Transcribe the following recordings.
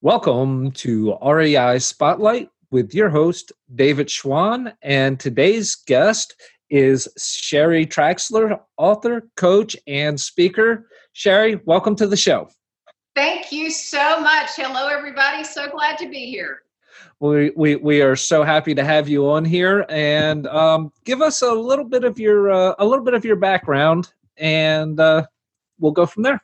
Welcome to REI Spotlight with your host, David Schwann. And today's guest is Sherry Traxler, author, coach, and speaker. Sherry, welcome to the show. Thank you so much. Hello, everybody. So glad to be here. We, we, we are so happy to have you on here and um, give us a little bit of your uh, a little bit of your background and uh, we'll go from there.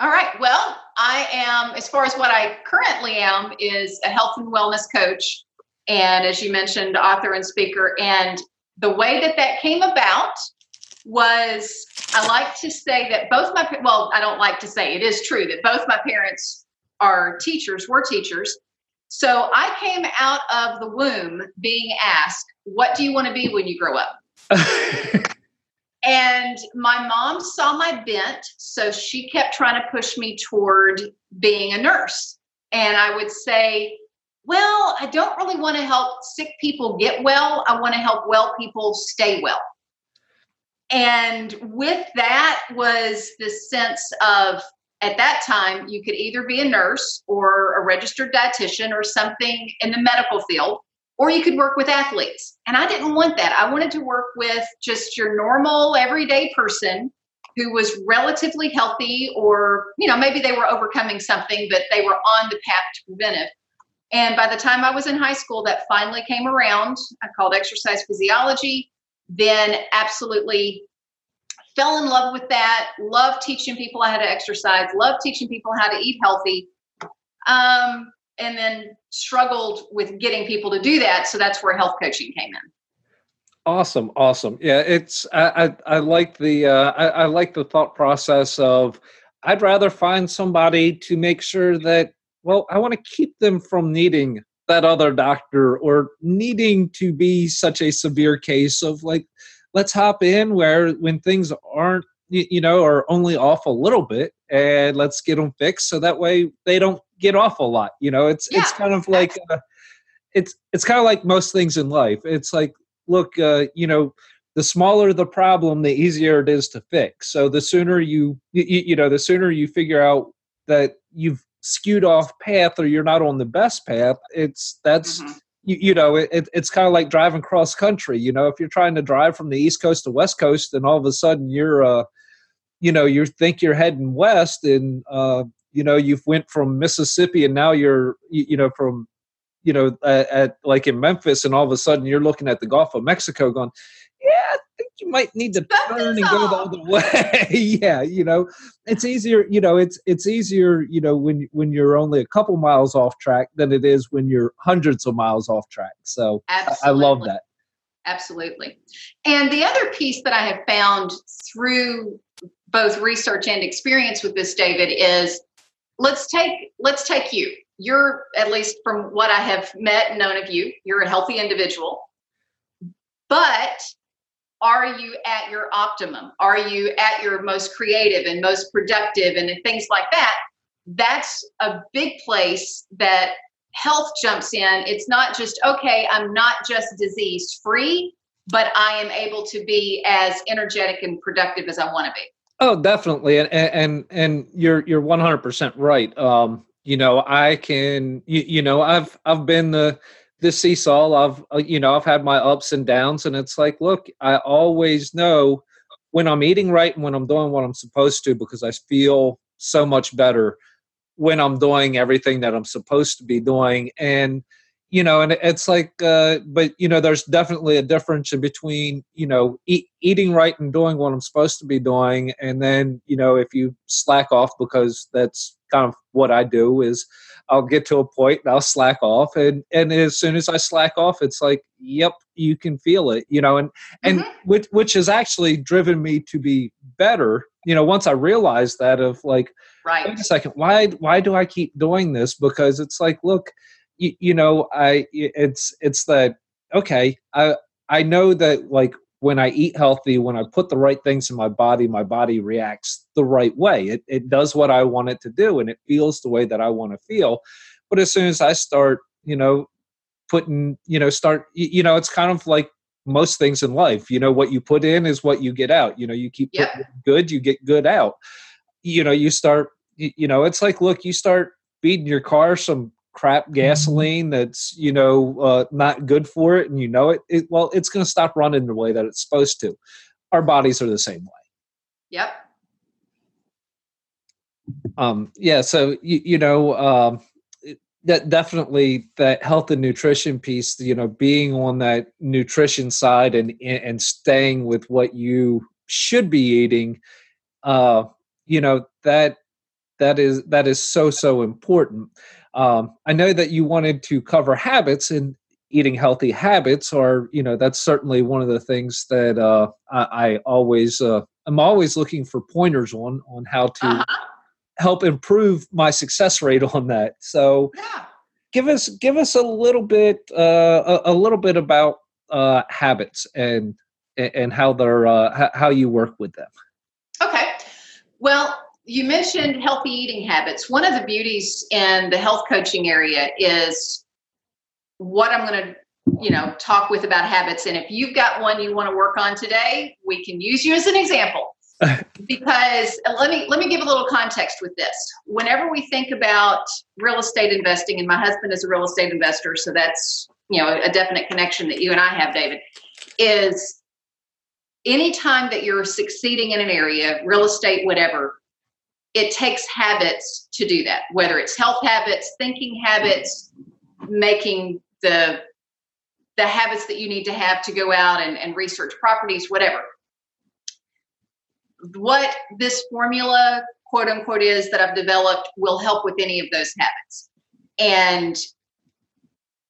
All right. Well, I am, as far as what I currently am, is a health and wellness coach. And as you mentioned, author and speaker. And the way that that came about was I like to say that both my, well, I don't like to say it is true that both my parents are teachers, were teachers. So I came out of the womb being asked, What do you want to be when you grow up? And my mom saw my bent, so she kept trying to push me toward being a nurse. And I would say, well, I don't really want to help sick people get well. I want to help well people stay well. And with that was the sense of at that time, you could either be a nurse or a registered dietitian or something in the medical field or you could work with athletes. And I didn't want that. I wanted to work with just your normal, everyday person who was relatively healthy, or, you know, maybe they were overcoming something, but they were on the path to prevent it. And by the time I was in high school, that finally came around. I called exercise physiology, then absolutely fell in love with that. Love teaching people how to exercise, love teaching people how to eat healthy. Um, and then struggled with getting people to do that. So that's where health coaching came in. Awesome, awesome. Yeah, it's I I, I like the uh, I, I like the thought process of I'd rather find somebody to make sure that well I want to keep them from needing that other doctor or needing to be such a severe case of like let's hop in where when things aren't you know are only off a little bit and let's get them fixed so that way they don't get off a lot you know? It's yeah, it's kind of like uh, it's it's kind of like most things in life. It's like look uh, you know the smaller the problem the easier it is to fix. So the sooner you, you you know the sooner you figure out that you've skewed off path or you're not on the best path it's that's mm-hmm. you, you know it, it's kind of like driving cross country you know? If you're trying to drive from the east coast to west coast and all of a sudden you're uh you know you think you're heading west and uh you know you've went from mississippi and now you're you know from you know at, at, like in memphis and all of a sudden you're looking at the gulf of mexico going yeah i think you might need to turn and go the other way. Yeah you know it's easier you know it's it's easier you know when when you're only a couple miles off track than it is when you're hundreds of miles off track. So I, I love that. Absolutely. And the other piece that i have found through both research and experience with this david is let's take let's take you. You're at least from what i have met and known of you you're a healthy individual. But are you at your optimum? Are you at your most creative and most productive and things like that? That's a big place that health jumps in. It's not just okay i'm not just disease free but i am able to be as energetic and productive as i want to be Oh, definitely, and and and you're you're one hundred percent right. Um, you know, I can, you, you know, I've I've been the the seesaw. I've uh, you know I've had my ups and downs, and it's like, look, I always know when I'm eating right and when I'm doing what I'm supposed to because I feel so much better when I'm doing everything that I'm supposed to be doing, and you know and it's like uh, but you know there's definitely a difference in between you know eat, eating right and doing what i'm supposed to be doing and then you know if you slack off because that's kind of what i do is i'll get to a point and i'll slack off and and as soon as i slack off it's like yep you can feel it you know and and mm-hmm. which which has actually driven me to be better you know once i realized that of like right wait a second why why do i keep doing this because it's like look you, you know i it's it's that okay i i know that like when i eat healthy when i put the right things in my body my body reacts the right way. It, it does what i want it to do and it feels the way that i want to feel. But as soon as i start you know putting you know start you know it's kind of like most things in life. You know what you put in is what you get out. You know you keep yep. good you get good out. You know you start you know it's like look you start feeding your car some crap gasoline that's you know uh, not good for it and you know it, it well it's going to stop running the way that it's supposed to. Our bodies are the same way. Yep. Um yeah so you, you know um that definitely that health and nutrition piece you know being on that nutrition side and and staying with what you should be eating uh you know that that is that is so so important um i know that you wanted to cover habits and eating healthy habits or you know that's certainly one of the things that uh i, I always uh i'm always looking for pointers on on how to uh-huh help improve my success rate on that. So yeah. give us give us a little bit uh, a, a, little bit about uh, habits and and how they're uh, how you work with them. Okay. Well, you mentioned healthy eating habits. One of the beauties in the health coaching area is what I'm going to you know talk with about habits and if you've got one you want to work on today we can use you as an example because uh, let me let me give a little context with this. Whenever we think about real estate investing, and my husband is a real estate investor, so that's you know a definite connection that you and I have, David, is anytime that you're succeeding in an area, real estate, whatever, it takes habits to do that. Whether it's health habits, thinking habits, making the the habits that you need to have to go out and, and research properties, whatever what this formula, quote unquote, is that I've developed will help with any of those habits. And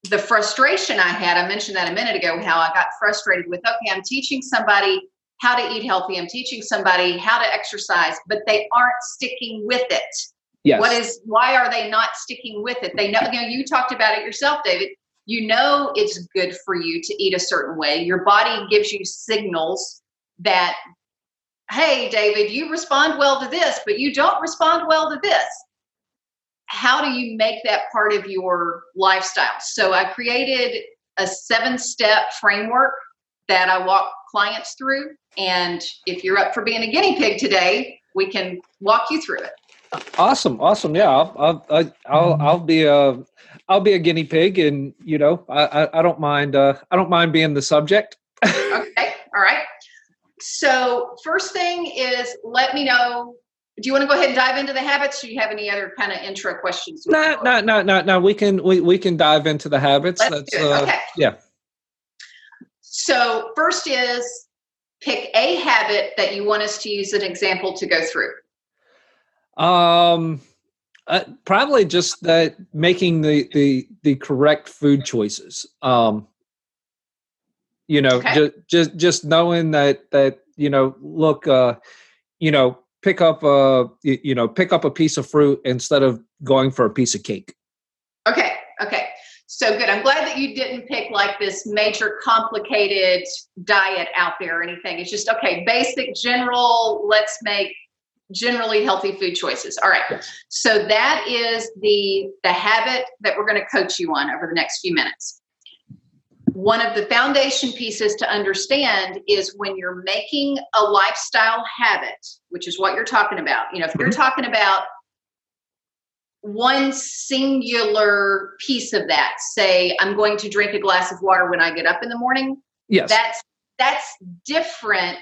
the frustration I had, I mentioned that a minute ago, how I got frustrated with, okay, I'm teaching somebody how to eat healthy, I'm teaching somebody how to exercise, but they aren't sticking with it. Yes. What is why are they not sticking with it? They know, you know, you talked about it yourself, David. You know it's good for you to eat a certain way. Your body gives you signals that hey, David, you respond well to this, but you don't respond well to this. How do you make that part of your lifestyle? So I created a seven step framework that I walk clients through. And if you're up for being a guinea pig today, we can walk you through it. Awesome, awesome. Yeah, I'll I'll I'll, I'll be a I'll be a guinea pig, and you know I I, I don't mind uh, I don't mind being the subject. okay, all right. So, first thing is let me know. Do you want to go ahead and dive into the habits? Do you have any other kind of intro questions? No, no, no, no, no. We can we, we can dive into the habits. Let's That's, do it. Uh, okay. Yeah. So, first is pick a habit that you want us to use an example to go through. Um, uh, probably just that making the the the correct food choices. Um, you know okay. just just just knowing that that you know look uh you know pick up a you know pick up a piece of fruit instead of going for a piece of cake okay okay so good. I'm glad that you didn't pick like this major complicated diet out there or anything. It's just okay basic general let's make generally healthy food choices. All right. So that is the the habit that we're going to coach you on over the next few minutes. One of the foundation pieces to understand is when you're making a lifestyle habit, which is what you're talking about. You know, if you're mm-hmm. talking about one singular piece of that, say I'm going to drink a glass of water when I get up in the morning. Yes. That's that's different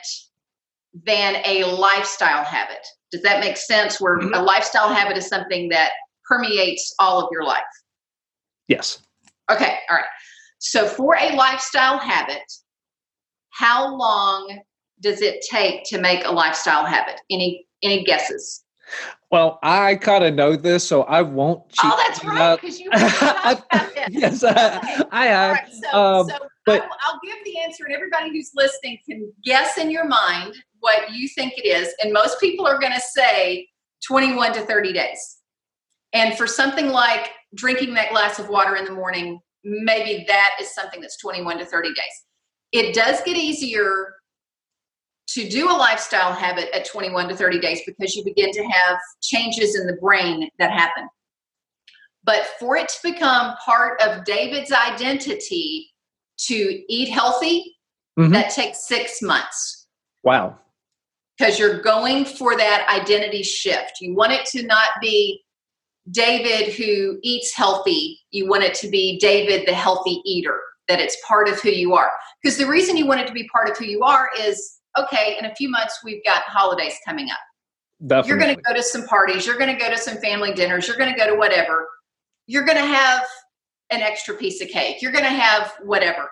than a lifestyle habit. Does that make sense? Where mm-hmm. a lifestyle habit is something that permeates all of your life. Yes. Okay. All right. So, for a lifestyle habit, how long does it take to make a lifestyle habit? Any any guesses? Well, I kind of know this, so I won't. cheat. oh, that's right, because you about yes, I, I have. Right, so, um, so but I'll, I'll give the answer, and everybody who's listening can guess in your mind what you think it is. And most people are going to say 21 to 30 days. And for something like drinking that glass of water in the morning, maybe that is something that's 21 to 30 days. It does get easier to do a lifestyle habit at 21 to 30 days because you begin to have changes in the brain that happen. But for it to become part of David's identity to eat healthy, mm-hmm. that takes six months. Wow. Because you're going for that identity shift. You want it to not be David who eats healthy, you want it to be David the healthy eater, that it's part of who you are. Because the reason you want it to be part of who you are is okay, in a few months, we've got holidays coming up. Definitely. You're going to go to some parties, you're going to go to some family dinners, you're going to go to whatever. You're going to have an extra piece of cake, you're going to have whatever.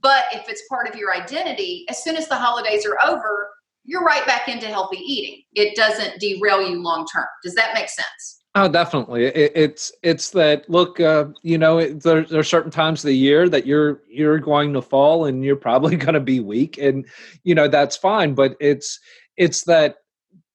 But if it's part of your identity, as soon as the holidays are over, you're right back into healthy eating. It doesn't derail you long term. Does that make sense? Oh, definitely. It, it's it's that look. Uh, you know, it, there, there are certain times of the year that you're you're going to fall, and you're probably going to be weak, and you know that's fine. But it's it's that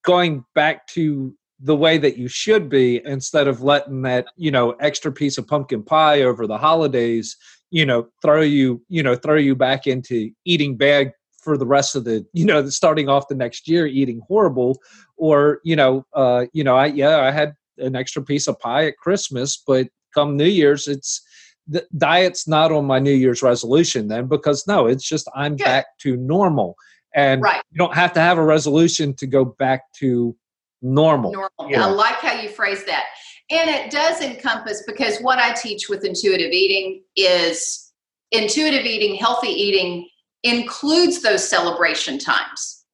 going back to the way that you should be instead of letting that you know extra piece of pumpkin pie over the holidays you know throw you you know throw you back into eating bad for the rest of the you know starting off the next year eating horrible or you know uh you know i yeah i had an extra piece of pie at christmas but come new year's it's the diet's not on my new year's resolution then because no it's just i'm back to normal and right. you don't have to have a resolution to go back to normal normal i like how you phrase that and it does encompass because what i teach with intuitive eating is intuitive eating healthy eating includes those celebration times.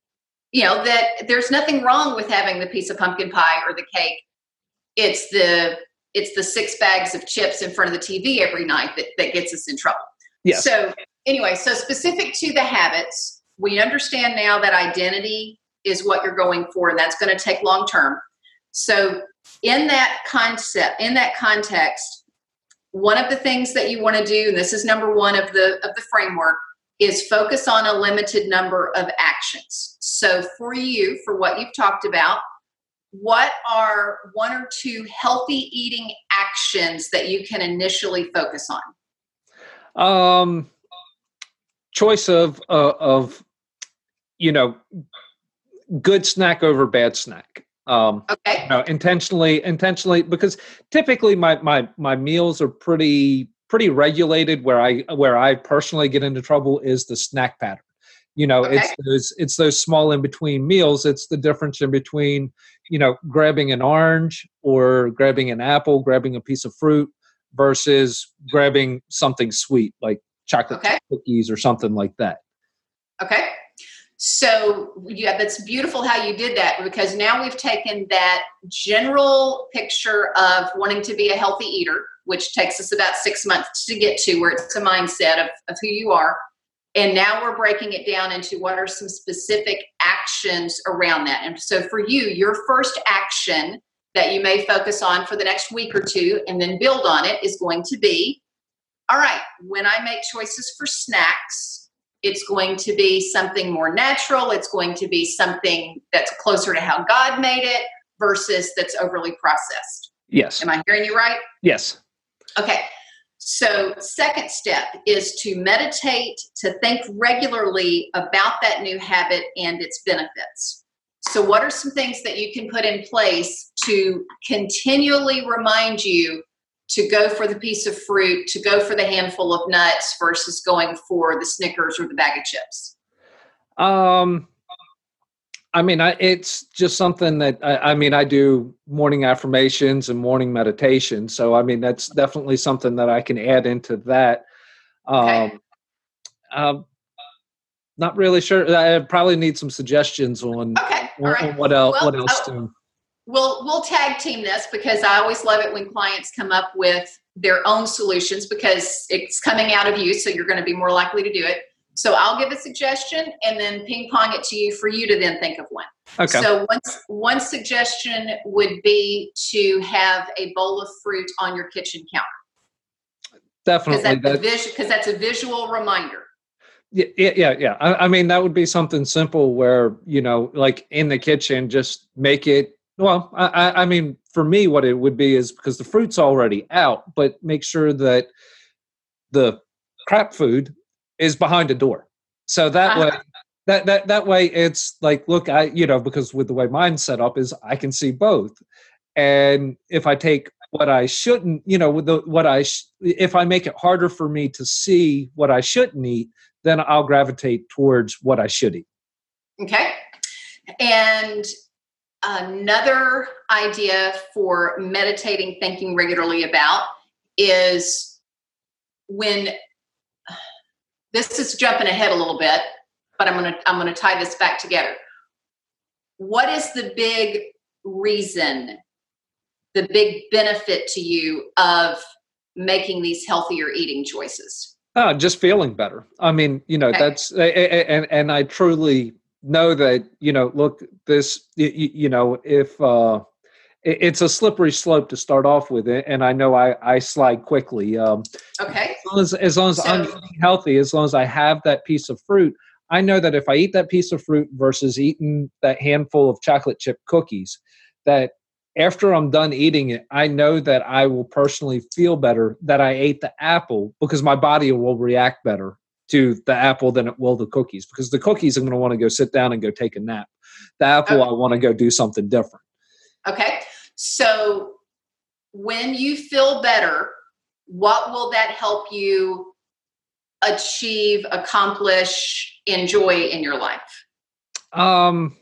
You know, that there's nothing wrong with having the piece of pumpkin pie or the cake. It's the it's the six bags of chips in front of the TV every night that, that gets us in trouble. Yes. So anyway, so specific to the habits, we understand now that identity is what you're going for, and that's going to take long term. So in that concept, in that context, one of the things that you want to do, and this is number one of the of the framework, is focus on a limited number of actions. So, for you, for what you've talked about, what are one or two healthy eating actions that you can initially focus on? Um, choice of uh, of you know good snack over bad snack. Um, okay. You know, intentionally, intentionally, because typically my my my meals are pretty pretty regulated. Where I where I personally get into trouble is the snack pattern. You know, okay. it's those it's those small in between meals. It's the difference in between you know grabbing an orange or grabbing an apple, grabbing a piece of fruit versus grabbing something sweet like chocolate okay. cookies or something like that. Okay. So yeah, that's beautiful how you did that because now we've taken that general picture of wanting to be a healthy eater which takes us about six months to get to where it's a mindset of, of who you are. And now we're breaking it down into what are some specific actions around that. And so for you, your first action that you may focus on for the next week or two and then build on it is going to be all right, when I make choices for snacks, it's going to be something more natural. It's going to be something that's closer to how God made it versus that's overly processed. Yes. Am I hearing you right? Yes. Okay. So, second step is to meditate, to think regularly about that new habit and its benefits. So, what are some things that you can put in place to continually remind you to go for the piece of fruit, to go for the handful of nuts versus going for the Snickers or the bag of chips? Um, I mean, I, it's just something that I, I, mean, I do morning affirmations and morning meditation. So, I mean, that's definitely something that I can add into that. Okay. Um, um, not really sure. I probably need some suggestions on, okay. on, right. on what else. Well, what else oh, to? We'll we'll tag team this because I always love it when clients come up with their own solutions because it's coming out of you, so you're going to be more likely to do it. So I'll give a suggestion and then ping pong it to you for you to then think of one. Okay. So one, one suggestion would be to have a bowl of fruit on your kitchen counter. Definitely. Because that's, vis- that's, a visual reminder. Yeah, yeah, yeah. I, I mean, that would be something simple where, you know, like in the kitchen, just make it well, I, I mean, for me, what it would be is because the fruit's already out, but make sure that the crap food is behind a door. So that uh-huh. way that that that way it's like look I you know because with the way mine's set up is I can see both. And if I take what I shouldn't, you know, with the what I sh- if I make it harder for me to see what I shouldn't eat, then I'll gravitate towards what I should eat. Okay. And another idea for meditating, thinking regularly about is when this is jumping ahead a little bit, but I'm gonna I'm gonna tie this back together. What is the big reason, the big benefit to you of making these healthier eating choices? Oh, just feeling better. I mean, you know, okay. that's and and I truly know that you know. Look, this you, you know, if uh, it's a slippery slope to start off with, and I know I I slide quickly. Um, okay. As long as, as long as so, I'm healthy, as long as I have that piece of fruit, I know that if I eat that piece of fruit versus eating that handful of chocolate chip cookies, that after I'm done eating it, I know that I will personally feel better that I ate the apple because my body will react better to the apple than it will the cookies because the cookies I'm going to want to go sit down and go take a nap. The apple okay. I want to go do something different. Okay. So when you feel better, what will that help you achieve, accomplish, enjoy in your life? Um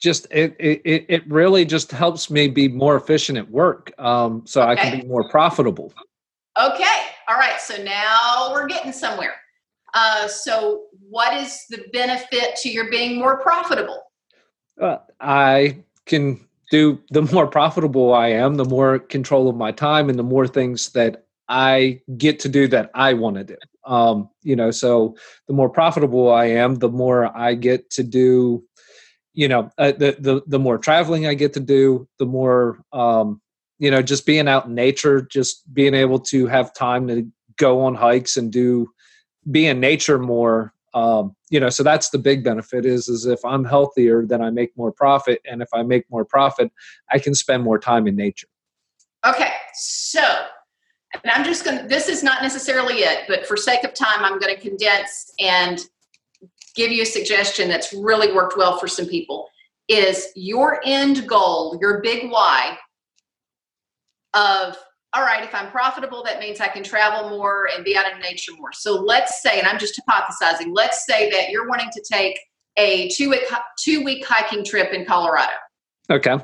just it, it it really just helps me be more efficient at work um, so okay. i can be more profitable okay all right so now we're getting somewhere uh, so what is the benefit to your being more profitable uh, i can do the more profitable i am the more control of my time and the more things that i get to do that i want to do. Um, you know so the more profitable i am the more i get to do you know uh, the, the the more traveling i get to do the more um you know just being out in nature just being able to have time to go on hikes and do be in nature more um you know so that's the big benefit is is if i'm healthier then i make more profit and if i make more profit i can spend more time in nature. Okay so and i'm just gonna this is not necessarily it but for sake of time i'm to condense and give you a suggestion that's really worked well for some people is your end goal, your big why of all right, if I'm profitable, that means I can travel more and be out in nature more. So let's say, and I'm just hypothesizing, let's say that you're wanting to take a two week two week hiking trip in Colorado. Okay.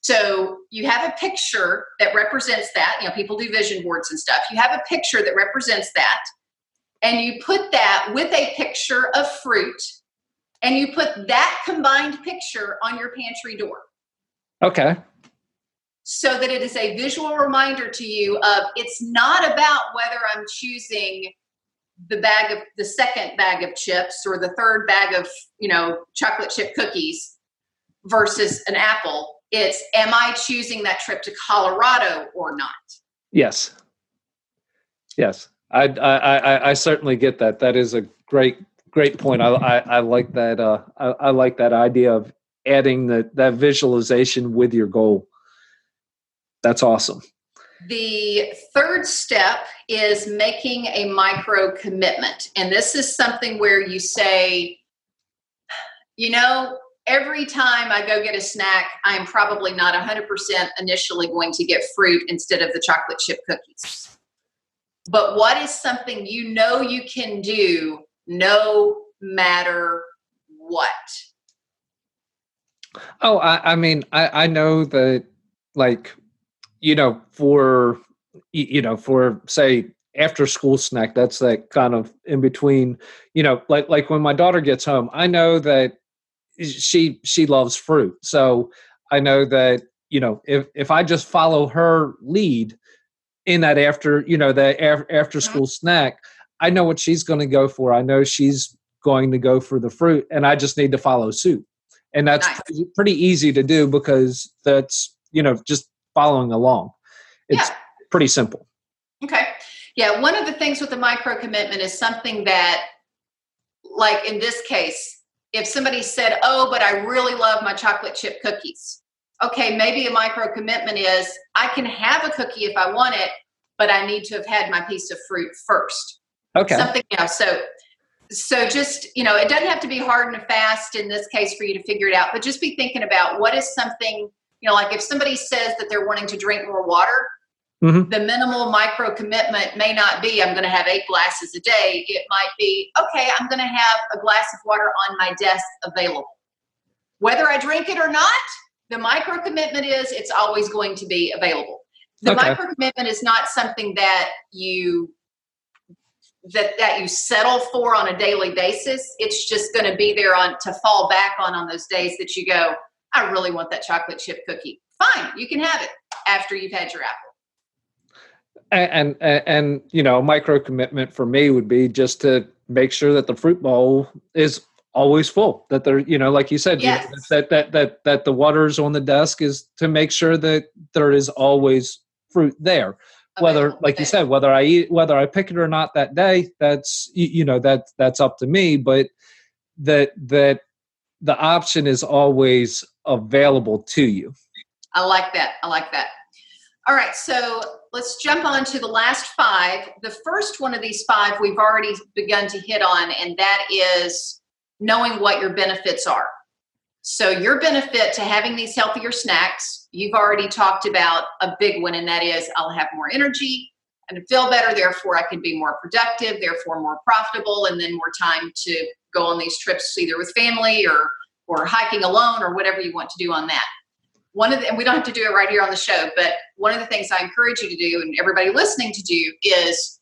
So you have a picture that represents that. You know, people do vision boards and stuff. You have a picture that represents that and you put that with a picture of fruit and you put that combined picture on your pantry door. Okay. So that it is a visual reminder to you of it's not about whether I'm choosing the bag of the second bag of chips or the third bag of, you know, chocolate chip cookies versus an apple. It's am I choosing that trip to Colorado or not? Yes. Yes. I, I, I, certainly get that. That is a great, great point. I, I, I like that. Uh, I, I like that idea of adding the, that visualization with your goal. That's awesome. The third step is making a micro commitment. And this is something where you say, you know, every time I go get a snack, I'm probably not 100% initially going to get fruit instead of the chocolate chip cookies. But what is something you know you can do no matter what? Oh, I, I mean, I, I know that, like, you know, for, you know, for say after school snack, that's that kind of in between, you know, like, like when my daughter gets home, I know that she, she loves fruit. So I know that, you know, if, if I just follow her lead, in that after you know the after mm-hmm. school snack i know what she's going to go for i know she's going to go for the fruit and i just need to follow suit and that's nice. pretty, pretty, easy to do because that's you know just following along it's yeah. pretty simple okay yeah one of the things with the micro commitment is something that like in this case if somebody said oh but i really love my chocolate chip cookies okay, maybe a micro commitment is I can have a cookie if I want it, but I need to have had my piece of fruit first. Okay. Something else. So so just, you know, it doesn't have to be hard and fast in this case for you to figure it out, but just be thinking about what is something, you know, like if somebody says that they're wanting to drink more water, mm-hmm. the minimal micro commitment may not be I'm going to have eight glasses a day. It might be, okay, I'm going to have a glass of water on my desk available whether I drink it or not, the micro commitment is it's always going to be available. The Okay. micro commitment is not something that you that that you settle for on a daily basis. It's just going to be there on to fall back on on those days that you go, I really want that chocolate chip cookie. Fine, you can have it after you've had your apple. and, and and you know micro commitment for me would be just to make sure that the fruit bowl is always full that there you know like you said Yes. that that that that the water's on the desk is to make sure that there is always fruit there whether Available like you said whether i eat whether i pick it or not that day that's you, you know that that's up to me but that that the option is always available to you I like that. I like that. All right, so let's jump on to the last five. The first one of these five we've already begun to hit on, and that is knowing what your benefits are. So, your benefit to having these healthier snacks, you've already talked about a big one, and that is I'll have more energy and feel better, therefore, I can be more productive, therefore, more profitable, and then more time to go on these trips either with family or or hiking alone or whatever you want to do on that one of the, and we don't have to do it right here on the show, but one of the things I encourage you to do and everybody listening to do is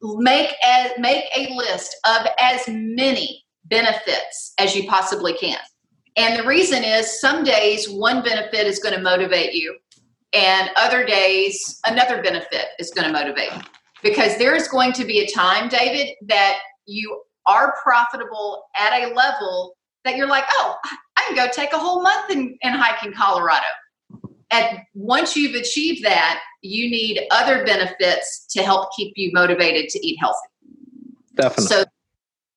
make a, make a list of as many benefits as you possibly can. And the reason is some days one benefit is going to motivate you and other days another benefit is going to motivate you. Because there is going to be a time, David, that you are profitable at a level that you're like, oh, I can go take a whole month and, and hike in Colorado. And once you've achieved that, you need other benefits to help keep you motivated to eat healthy. definitely So,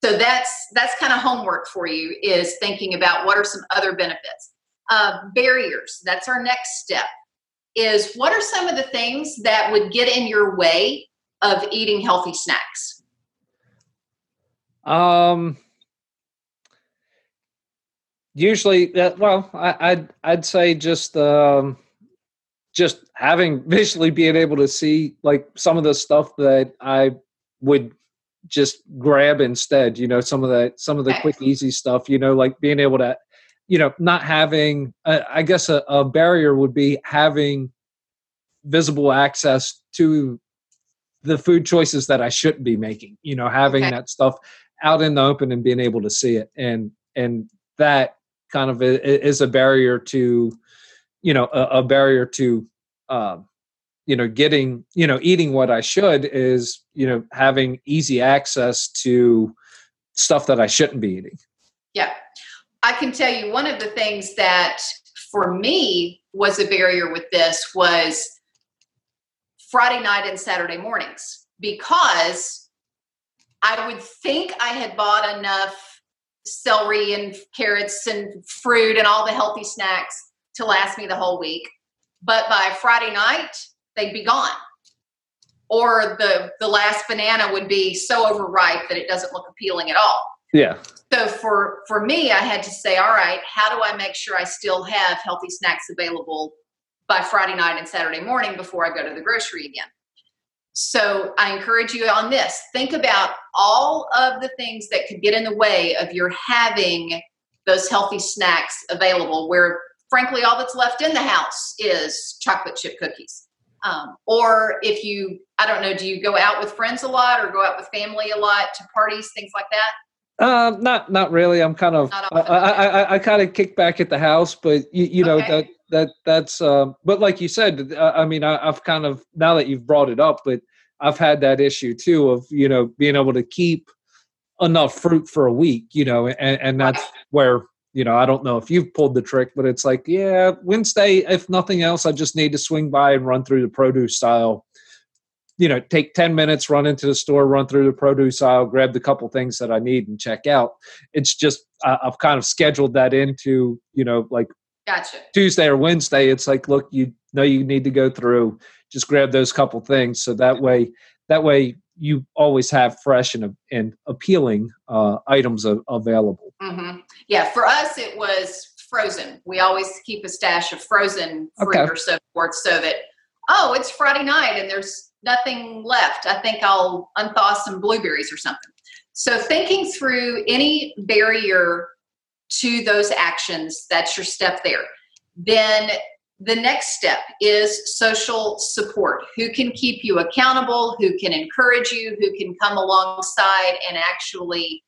so that's that's kind of homework for you is thinking about what are some other benefits. Uh, barriers. That's our next step. Is what are some of the things that would get in your way of eating healthy snacks? Um, usually, uh, well, I, I'd I'd say just um, just having visually being able to see like some of the stuff that I would just grab instead. You know, some of the some of the quick easy stuff. You know, like being able to, you know, not having. Uh, I guess a, a barrier would be having visible access to the food choices that I shouldn't be making. You know, having Okay. that stuff out in the open and being able to see it, and and that kind of is a barrier to, you know, a, a barrier to, um, you know, getting you know eating what I should is you know having easy access to stuff that I shouldn't be eating. Yeah. I can tell you one of the things that for me was a barrier with this was Friday night and Saturday mornings because I would think I had bought enough celery and carrots and fruit and all the healthy snacks to last me the whole week. But by Friday night, they'd be gone. Or the the last banana would be so overripe that it doesn't look appealing at all. Yeah, So for for me, I had to say, all right, how do I make sure I still have healthy snacks available by Friday night and Saturday morning before I go to the grocery again? So I encourage you on this. Think about all of the things that could get in the way of your having those healthy snacks available where frankly all that's left in the house is chocolate chip cookies. Um, or if you, I don't know, do you go out with friends a lot or go out with family a lot to parties, things like that? Uh, not not really. I'm kind of I, I, I, I kind of kick back at the house, but you, you know Okay. that that that's um. But like you said, uh, I mean, I, I've kind of now that you've brought it up, but I've had that issue too of you know being able to keep enough fruit for a week, you know, and, and that's where you know I don't know if you've pulled the trick, but it's like yeah, Wednesday, if nothing else, I just need to swing by and run through the produce aisle you know take 10 minutes run into the store run through the produce aisle grab the couple things that i need and check out it's just I i've kind of scheduled that into you know like Gotcha. tuesday or wednesday it's like look you know you need to go through just grab those couple things so that way that way you always have fresh and, and appealing uh, items a- available hmm Yeah, for us it was frozen. We always keep a stash of frozen fruit Okay. or so forth, so that oh, it's Friday night and there's nothing left. I think I'll unthaw some blueberries or something. So thinking through any barrier to those actions. That's your step there. Then the next step is social support. Who can keep you accountable? Who can encourage you? Who can come alongside and actually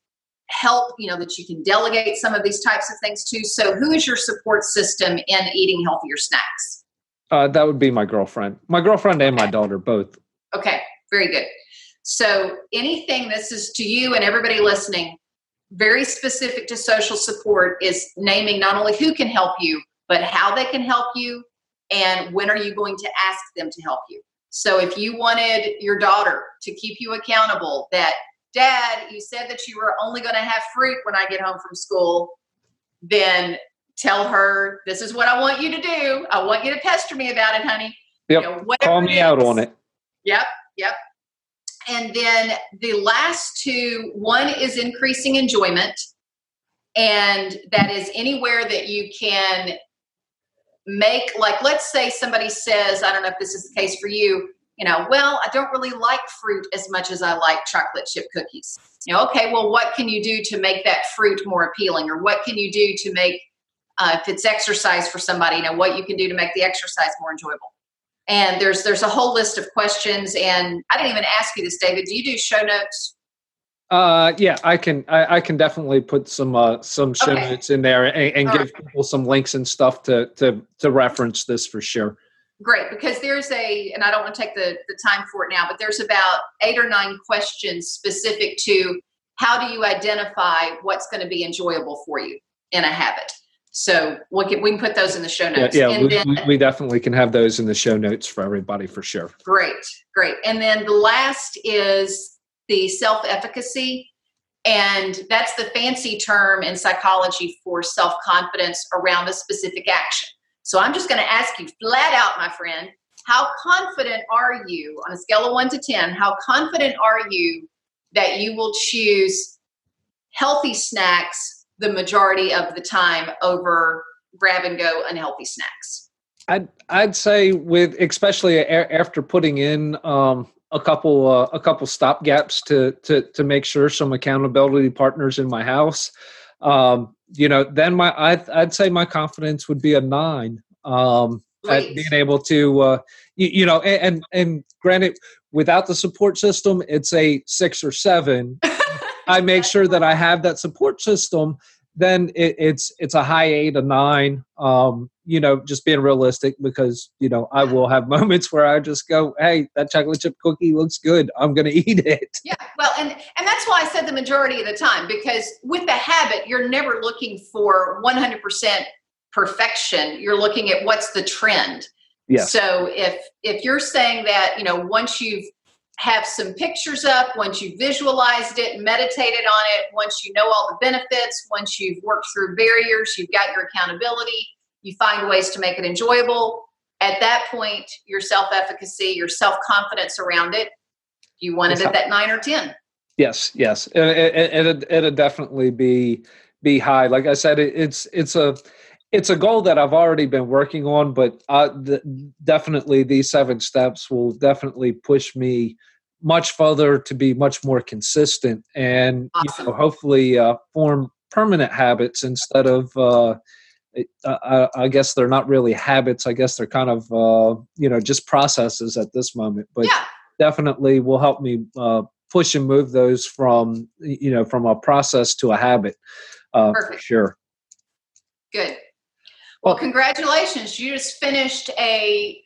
help? You know, that you can delegate some of these types of things to. So, who is your support system in eating healthier snacks? Uh, that would be my girlfriend. My girlfriend and my daughter, both. Okay, very good. So, anything this is to you and everybody listening, very specific to social support is naming not only who can help you, but how they can help you and when are you going to ask them to help you. So, if you wanted your daughter to keep you accountable, that dad, you said that you were only going to have fruit when I get home from school, then tell her this is what I want you to do. I want you to pester me about it, honey. Yep. You know, Call me out on it. Yep. Yep. And then the last two one is increasing enjoyment. And that is anywhere that you can make, like, let's say somebody says, I don't know if this is the case for you, you know, well, I don't really like fruit as much as I like chocolate chip cookies. You know, okay, well, what can you do to make that fruit more appealing? Or what can you do to make, uh, if it's exercise for somebody, you know, what you can do to make the exercise more enjoyable? And there's there's a whole list of questions and i didn't even ask you this david do you do show notes uh yeah i can i, I can definitely put some uh some show okay. notes in there and, and give right. people some links and stuff to to to reference this for sure great because there's a and i don't want to take the the time for it now but there's about eight or nine questions specific to how do you identify what's going to be enjoyable for you in a habit so we can, we can put those in the show notes. Yeah, yeah we, then, we, definitely can have those in the show notes for everybody for sure. Great, great. And then the last is the self efficacy. And that's the fancy term in psychology for self confidence around a specific action. So I'm just going to ask you flat out, my friend, how confident are you on a scale of one to 10? How confident are you that you will choose healthy snacks the majority of the time over grab and go unhealthy snacks. I'd I'd say with especially a, after putting in um, a couple uh, a couple stop gaps to to to make sure some accountability partners in my house. Um, you know, then my I'd, I'd say my confidence would be a nine um, at being able to uh, you, you know and, and and granted without the support system it's a six or seven I make sure that I have that support system, then it, it's it's a high eight, a nine. Um, you know, just being realistic because you know I will have moments where I just go, "Hey, that chocolate chip cookie looks good. I'm going to eat it." Yeah, well, and and that's why I said the majority of the time because with the habit, you're never looking for 100 percent perfection. You're looking at what's the trend. Yeah. So if if you're saying that you know once you've have some pictures up once you've visualized it, meditated on it, once you know all the benefits, once you've worked through barriers, you've got your accountability, you find ways to make it enjoyable. At that point, your self efficacy, your self confidence around it, you want it at that nine or 10. Yes, yes. It, it, it, it'd definitely be be high. Like I said, it, it's it's a it's a goal that I've already been working on, but uh, definitely these seven steps will definitely push me much further to be much more consistent and awesome. you know, hopefully uh, form permanent habits instead of uh, I, I, guess they're not really habits. I guess they're kind of uh, you know just processes at this moment, but yeah. definitely will help me uh, push and move those from you know from a process to a habit uh, for sure. Good. Well, congratulations! You just finished a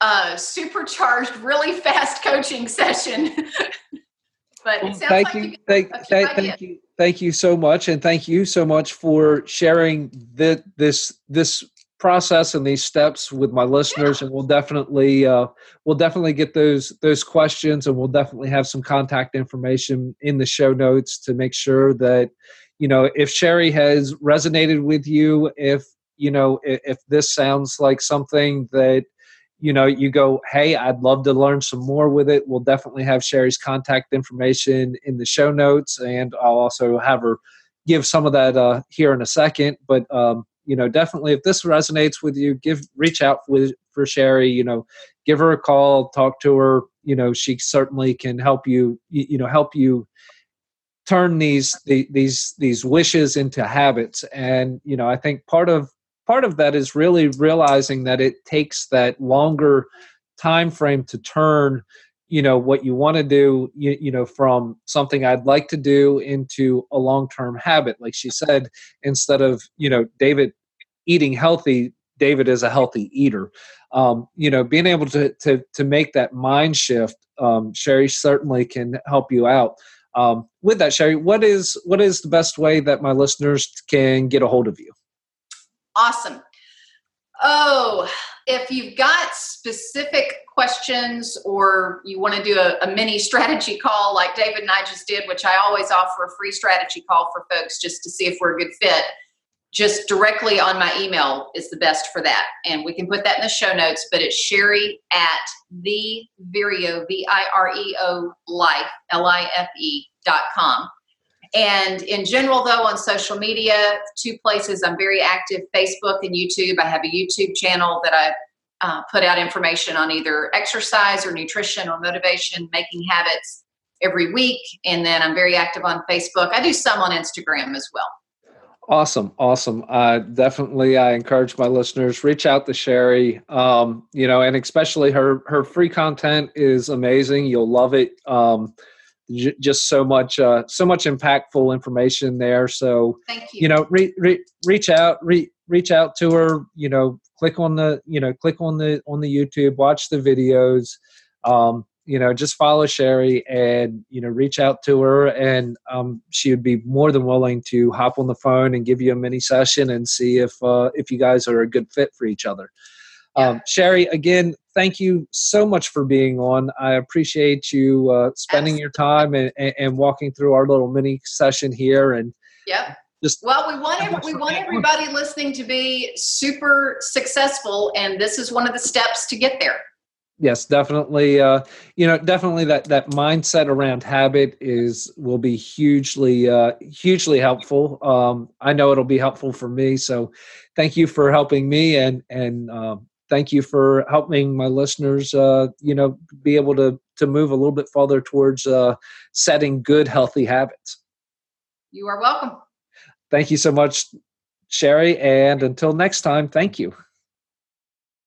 uh, supercharged, really fast coaching session. but well, thank like you, you thank, thank, thank you, thank you so much, and thank you so much for sharing the, this this process and these steps with my listeners yeah. and we'll definitely uh, we'll definitely get those those questions and we'll definitely have some contact information in the show notes to make sure that you know if sherry has resonated with you if you know if, if this sounds like something that you know, you go, hey, I'd love to learn some more with it. We'll definitely have Sherry's contact information in the show notes, and I'll also have her give some of that uh, here in a second. But um, you know, definitely, if this resonates with you, give reach out with for Sherry. You know, give her a call, talk to her. You know, she certainly can help you. You know, help you turn these the, these these wishes into habits. And you know i think part of part of that is really realizing that it takes that longer time frame to turn you know what you want to do you, you know from something i'd like to do into a long-term habit. Like she said instead of you know david eating healthy david is a healthy eater. Um, you know being able to to to make that mind shift um, sherry certainly can help you out um, with that sherry what is what is the best way that my listeners can get a hold of you? Awesome. Oh if you've got specific questions or you want to do a, a, mini strategy call like David and I just did, which I always offer a free strategy call for folks just to see if we're a good fit, just directly on my email is the best for that. And we can put that in the show notes, but it's Sherry at the Vireo, V I R E O life, L I F E dot com. And in general, though, on social media, two places I'm very active Facebook and YouTube. I have a YouTube channel that I uh, put out information on either exercise or nutrition or motivation, making habits every week. And then I'm very active on Facebook. I do some on Instagram as well. Awesome, awesome. Uh, definitely, I encourage my listeners reach out to Sherry. Um, you know, and especially her her free content is amazing. You'll love it. Um, j- just so much uh, so much impactful information there so thank you you know re- re- reach out re- reach out to her you know click on the you know click on the on the youtube watch the videos um, you know just follow sherry and you know reach out to her and um, she would be more than willing to hop on the phone and give you a mini session and see if uh, if you guys are a good fit for each other um, Sherry, again, thank you so much for being on. I appreciate you uh, spending your time and, and, and, walking through our little mini session here. And yep. Just well, we want every, we want everybody listening to be super successful, and this is one of the steps to get there. Yes, definitely. Uh, you know, definitely that that mindset around habit is will be hugely uh, hugely helpful. Um, I know it'll be helpful for me. So, thank you for helping me and and um, thank you for helping my listeners, uh, you know, be able to to move a little bit farther towards uh, setting good, healthy habits. You are welcome. Thank you so much, Sherry. And until next time, thank you.